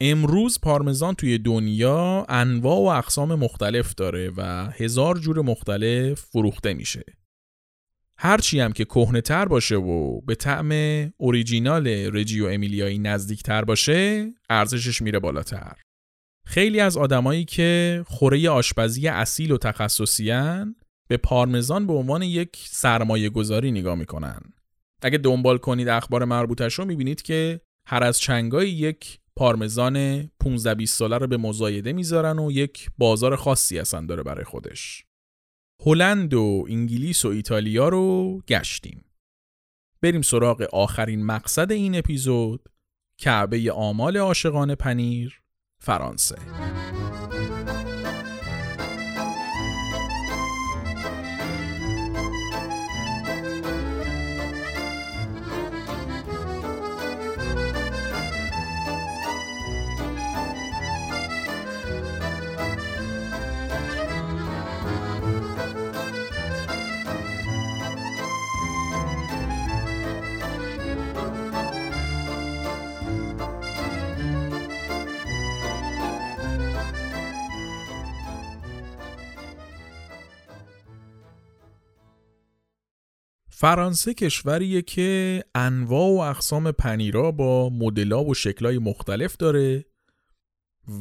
امروز پارمزان توی دنیا انواع و اقسام مختلف داره و هزار جور مختلف فروخته میشه. هرچی هم که کهنه تر باشه و به طعم اوریجینال رجیو امیلیایی نزدیک تر باشه ارزشش میره بالاتر. خیلی از آدمایی که خوره آشپزی اصیل و تخصصیان به پارمزان به عنوان یک سرمایه گذاری نگاه می‌کنن. اگه دنبال کنید اخبار مربوطش رو می‌بینید که هر از چنگایی یک پارمزان 15 20 ساله رو به مزایده می‌ذارن و یک بازار خاصی اصلا داره برای خودش. هلند و انگلیس و ایتالیا رو گشتیم. بریم سراغ آخرین مقصد این اپیزود کعبه آمال عاشقان پنیر. فرانسه. فرانسه کشوریه که انواع و اقسام پنیرا با مدلا و شکلای مختلف داره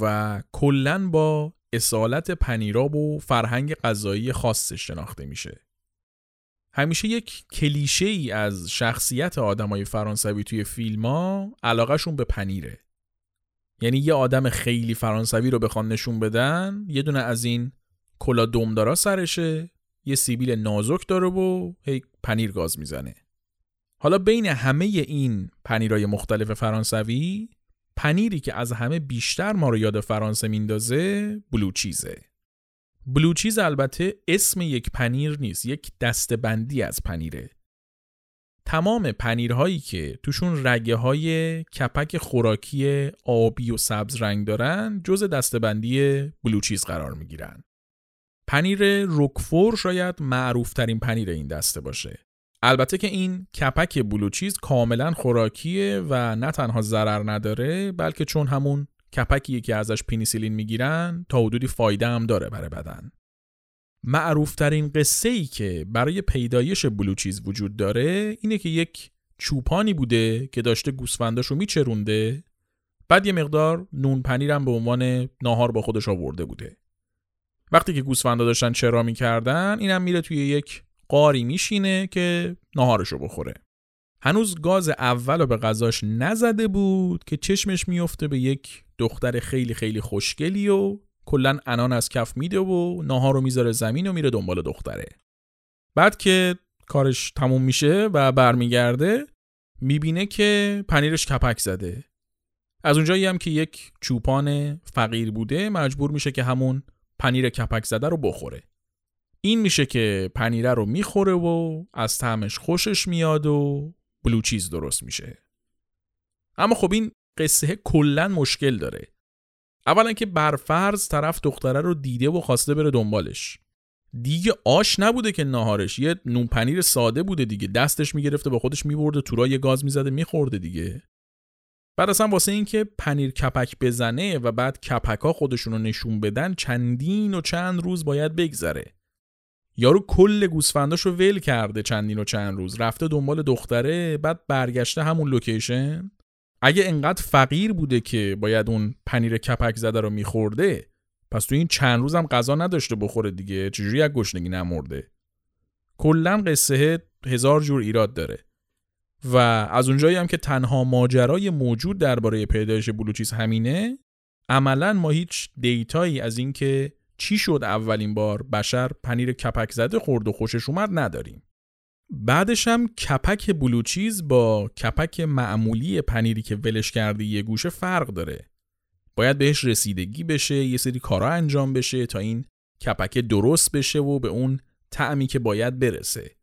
و کلا با اصالت پنیرا و فرهنگ غذایی خاصش شناخته میشه. همیشه یک کلیشه ای از شخصیت آدمای فرانسوی توی فیلم ها علاقهشون به پنیره. یعنی یه آدم خیلی فرانسوی رو بخوان نشون بدن یه دونه از این کلا دمدارا سرشه یه سیبیل نازک داره و هی پنیر گاز می‌زنه. حالا بین همه این پنیرهای مختلف فرانسوی پنیری که از همه بیشتر ما رو یاد فرانسه میندازه بلوچیزه بلوچیز البته اسم یک پنیر نیست یک دستبندی از پنیره. تمام پنیرهایی که توشون رگه های کپک خوراکی آبی و سبز رنگ دارن جز دستبندی بلوچیز قرار می‌گیرن. پنیر روکفور شاید معروف ترین پنیر این دسته باشه. البته که این کپک بلوچیز کاملا خوراکیه و نه تنها ضرر نداره بلکه چون همون کپکیه که ازش پینیسیلین می‌گیرن تا حدودی فایده هم داره برای بدن. معروفترین قصه ای که برای پیدایش بلوچیز وجود داره اینه که یک چوپانی بوده که داشته گوسفنداشو میچرونده بعد یه مقدار نون پنیرم به عنوان ناهار با خودش آورده بوده وقتی که گوسفندا داشتن چرا می‌کردن اینم میره توی یک قاری میشینه که ناهارشو بخوره. هنوز گاز اول رو به غذاش نزده بود که چشمش میفته به یک دختر خیلی خیلی خوشگلی و کلا انان از کف میده و ناهار رو می‌ذاره زمین و میره دنبال دختره. بعد که کارش تموم میشه و برمیگرده می‌بینه که پنیرش کپک زده. از اونجایی هم که یک چوپان فقیر بوده مجبور میشه که همون پنیر کپک زده رو بخوره. این میشه که پنیره رو می‌خوره و از طعمش خوشش میاد و بلوچیز درست میشه. اما خب این قصه کلا مشکل داره. اولا که برفرض طرف دختره رو دیده و خواسته بره دنبالش. دیگه آش نبوده که ناهارش. یه نون پنیر ساده بوده دیگه. دستش می‌گرفته با خودش میبرده تو یه گاز می‌زده میخورده دیگه. بعد اصلا واسه اینکه پنیر کپک بزنه و بعد کپک ها خودشون رو نشون بدن چندین و چند روز باید بگذره. یارو کل گوسفنداش رو ول کرده چندین و چند روز. رفته دنبال دختره بعد برگشته همون لوکیشن. اگه انقدر فقیر بوده که باید اون پنیر کپک زده رو میخورده پس تو این چند روز هم غذا نداشته بخوره دیگه. چجوری از گشنگی نمرده؟ کلا قصه هزار جور ایراد داره. و از اونجایی هم که تنها ماجرای موجود درباره پیدایش بلوچیز همینه عملا ما هیچ دیتایی از اینکه چی شد اولین بار بشر پنیر کپک زده خورد و خوشش اومد نداریم. بعدش هم کپک بلوچیز با کپک معمولی پنیری که ولش کرده یه گوشه فرق داره. باید بهش رسیدگی بشه یه سری کارا انجام بشه تا این کپکه درست بشه و به اون تعمی که باید برسه.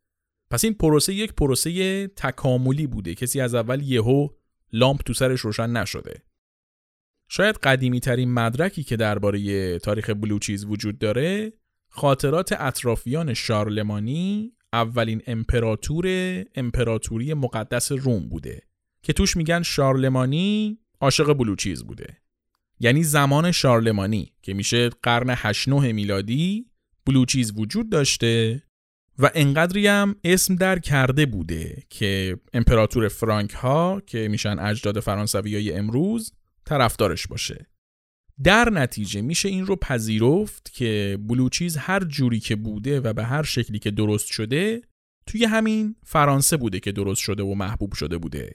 پس این پروسه یک پروسه تکاملی بوده. کسی از اول یهو لامپ تو سرش روشن نشده. شاید قدیمی ترین مدرکی که درباره تاریخ بلوچیز وجود داره خاطرات اطرافیان شارلمانی اولین امپراتور امپراتوری مقدس روم بوده که توش میگن شارلمانی عاشق بلوچیز بوده. یعنی زمان شارلمانی که میشه قرن 8 میلادی بلوچیز وجود داشته و انقدری هم اسم در کرده بوده که امپراتور فرانک ها که میشن اجداد فرانسوی های امروز طرفدارش باشه. در نتیجه میشه این رو پذیرفت که بلوچیز هر جوری که بوده و به هر شکلی که درست شده توی همین فرانسه بوده که درست شده و محبوب شده بوده.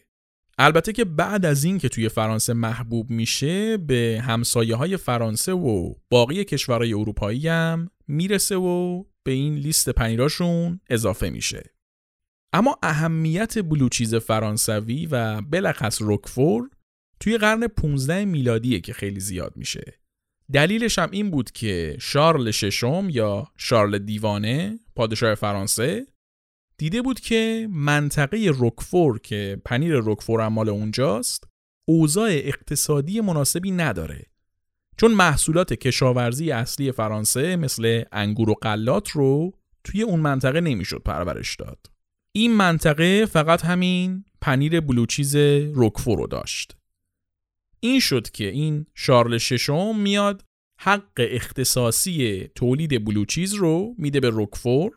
البته که بعد از این که توی فرانسه محبوب میشه به همسایه های فرانسه و باقی کشورهای اروپایی هم می‌رسه و به این لیست پنیراشون اضافه میشه. اما اهمیت بلوچیز فرانسوی و بلخص روکفور توی قرن 15 میلادیه که خیلی زیاد میشه. دلیلش هم این بود که شارل ششم یا شارل دیوانه پادشاه فرانسه دیده بود که منطقه روکفور که پنیر روکفور هم مال اونجاست اوضاع اقتصادی مناسبی نداره. چون محصولات کشاورزی اصلی فرانسه مثل انگور و قلات رو توی اون منطقه نمی‌شد پرورش داد این منطقه فقط همین پنیر بلوچیز روکفور رو داشت این شد که این شارل ششم میاد حق اختصاصی تولید بلوچیز رو میده به روکفور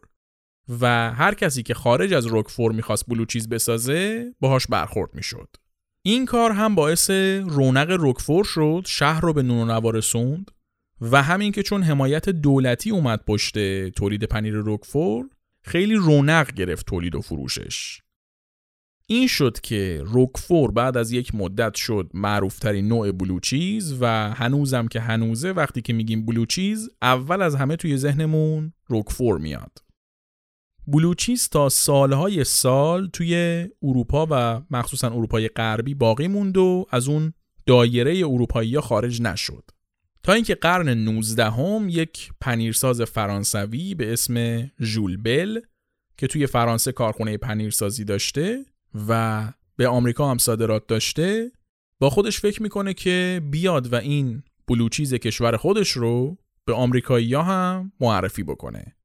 و هر کسی که خارج از روکفور می‌خواست بلوچیز بسازه باهاش برخورد می‌شد. این کار هم باعث رونق روکفور شد شهر رو به نون و نوا رسوند و همین که چون حمایت دولتی اومد پشت تولید پنیر روکفور خیلی رونق گرفت تولید و فروشش. این شد که روکفور بعد از یک مدت شد معروفترین نوع بلوچیز و هنوزم که هنوزه وقتی که میگیم بلوچیز اول از همه توی ذهنمون روکفور میاد. بلوچیز تا سالهای سال توی اروپا و مخصوصا اروپای غربی باقی موند و از اون دایره اروپایی خارج نشد. تا اینکه قرن 19 هم یک پنیرساز فرانسوی به اسم ژول بل که توی فرانسه کارخونه پنیرسازی داشته و به آمریکا هم صادرات داشته با خودش فکر می‌کنه که بیاد و این بلوچیز کشور خودش رو به آمریکایی هم معرفی بکنه.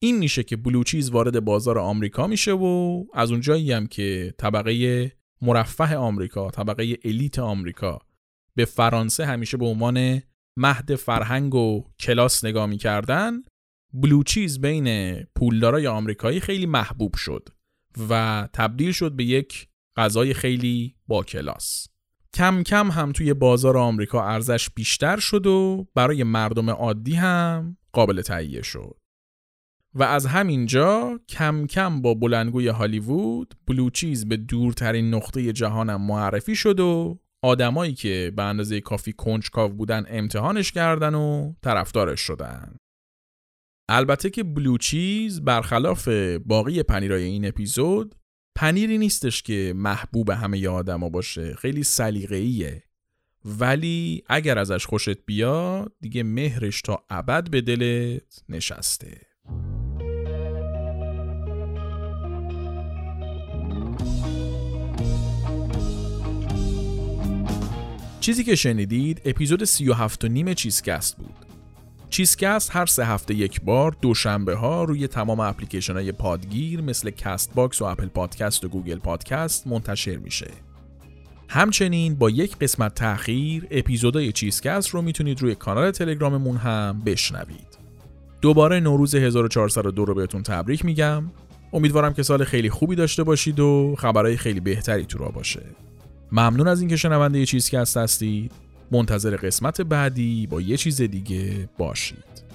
این میشه که بلوچیز وارد بازار آمریکا میشه و از اونجایی هم که طبقه مرفه آمریکا طبقه الیت آمریکا به فرانسه همیشه به عنوان مهد فرهنگ و کلاس نگاه می‌کردن بلوچیز بین پولدارای آمریکایی خیلی محبوب شد و تبدیل شد به یک غذای خیلی با کلاس. کم کم هم توی بازار آمریکا ارزش بیشتر شد و برای مردم عادی هم قابل تهیه شد. و از همینجا کم کم با بلندگوی هالیوود بلوچیز به دورترین نقطه جهانم معرفی شد و آدمایی که به اندازه کافی کنجکاو بودن امتحانش کردن و طرفدارش شدن. البته که بلوچیز برخلاف باقی پنیرای این اپیزود پنیری نیستش که محبوب همه آدما باشه خیلی سلیقه‌ایه. ولی اگر ازش خوشت بیاد دیگه مهرش تا ابد به دلت نشسته. چیزی که شنیدید اپیزود 37 و نیم چیزکست بود چیزکست هر سه هفته یک بار دوشنبه ها روی تمام اپلیکیشن های پادگیر مثل CastBox و Apple Podcast و Google Podcast منتشر میشه. همچنین با یک قسمت تأخیر اپیزودهای چیزکست رو می‌تونید روی کانال تلگراممون هم بشنوید. دوباره نوروز 1402 رو بهتون تبریک میگم. امیدوارم که سال خیلی خوبی داشته باشید و خبرهای خیلی بهتری تو راه باشه. ممنون از اینکه شنونده چیزکست هستید. منتظر قسمت بعدی با یه چیز دیگه باشید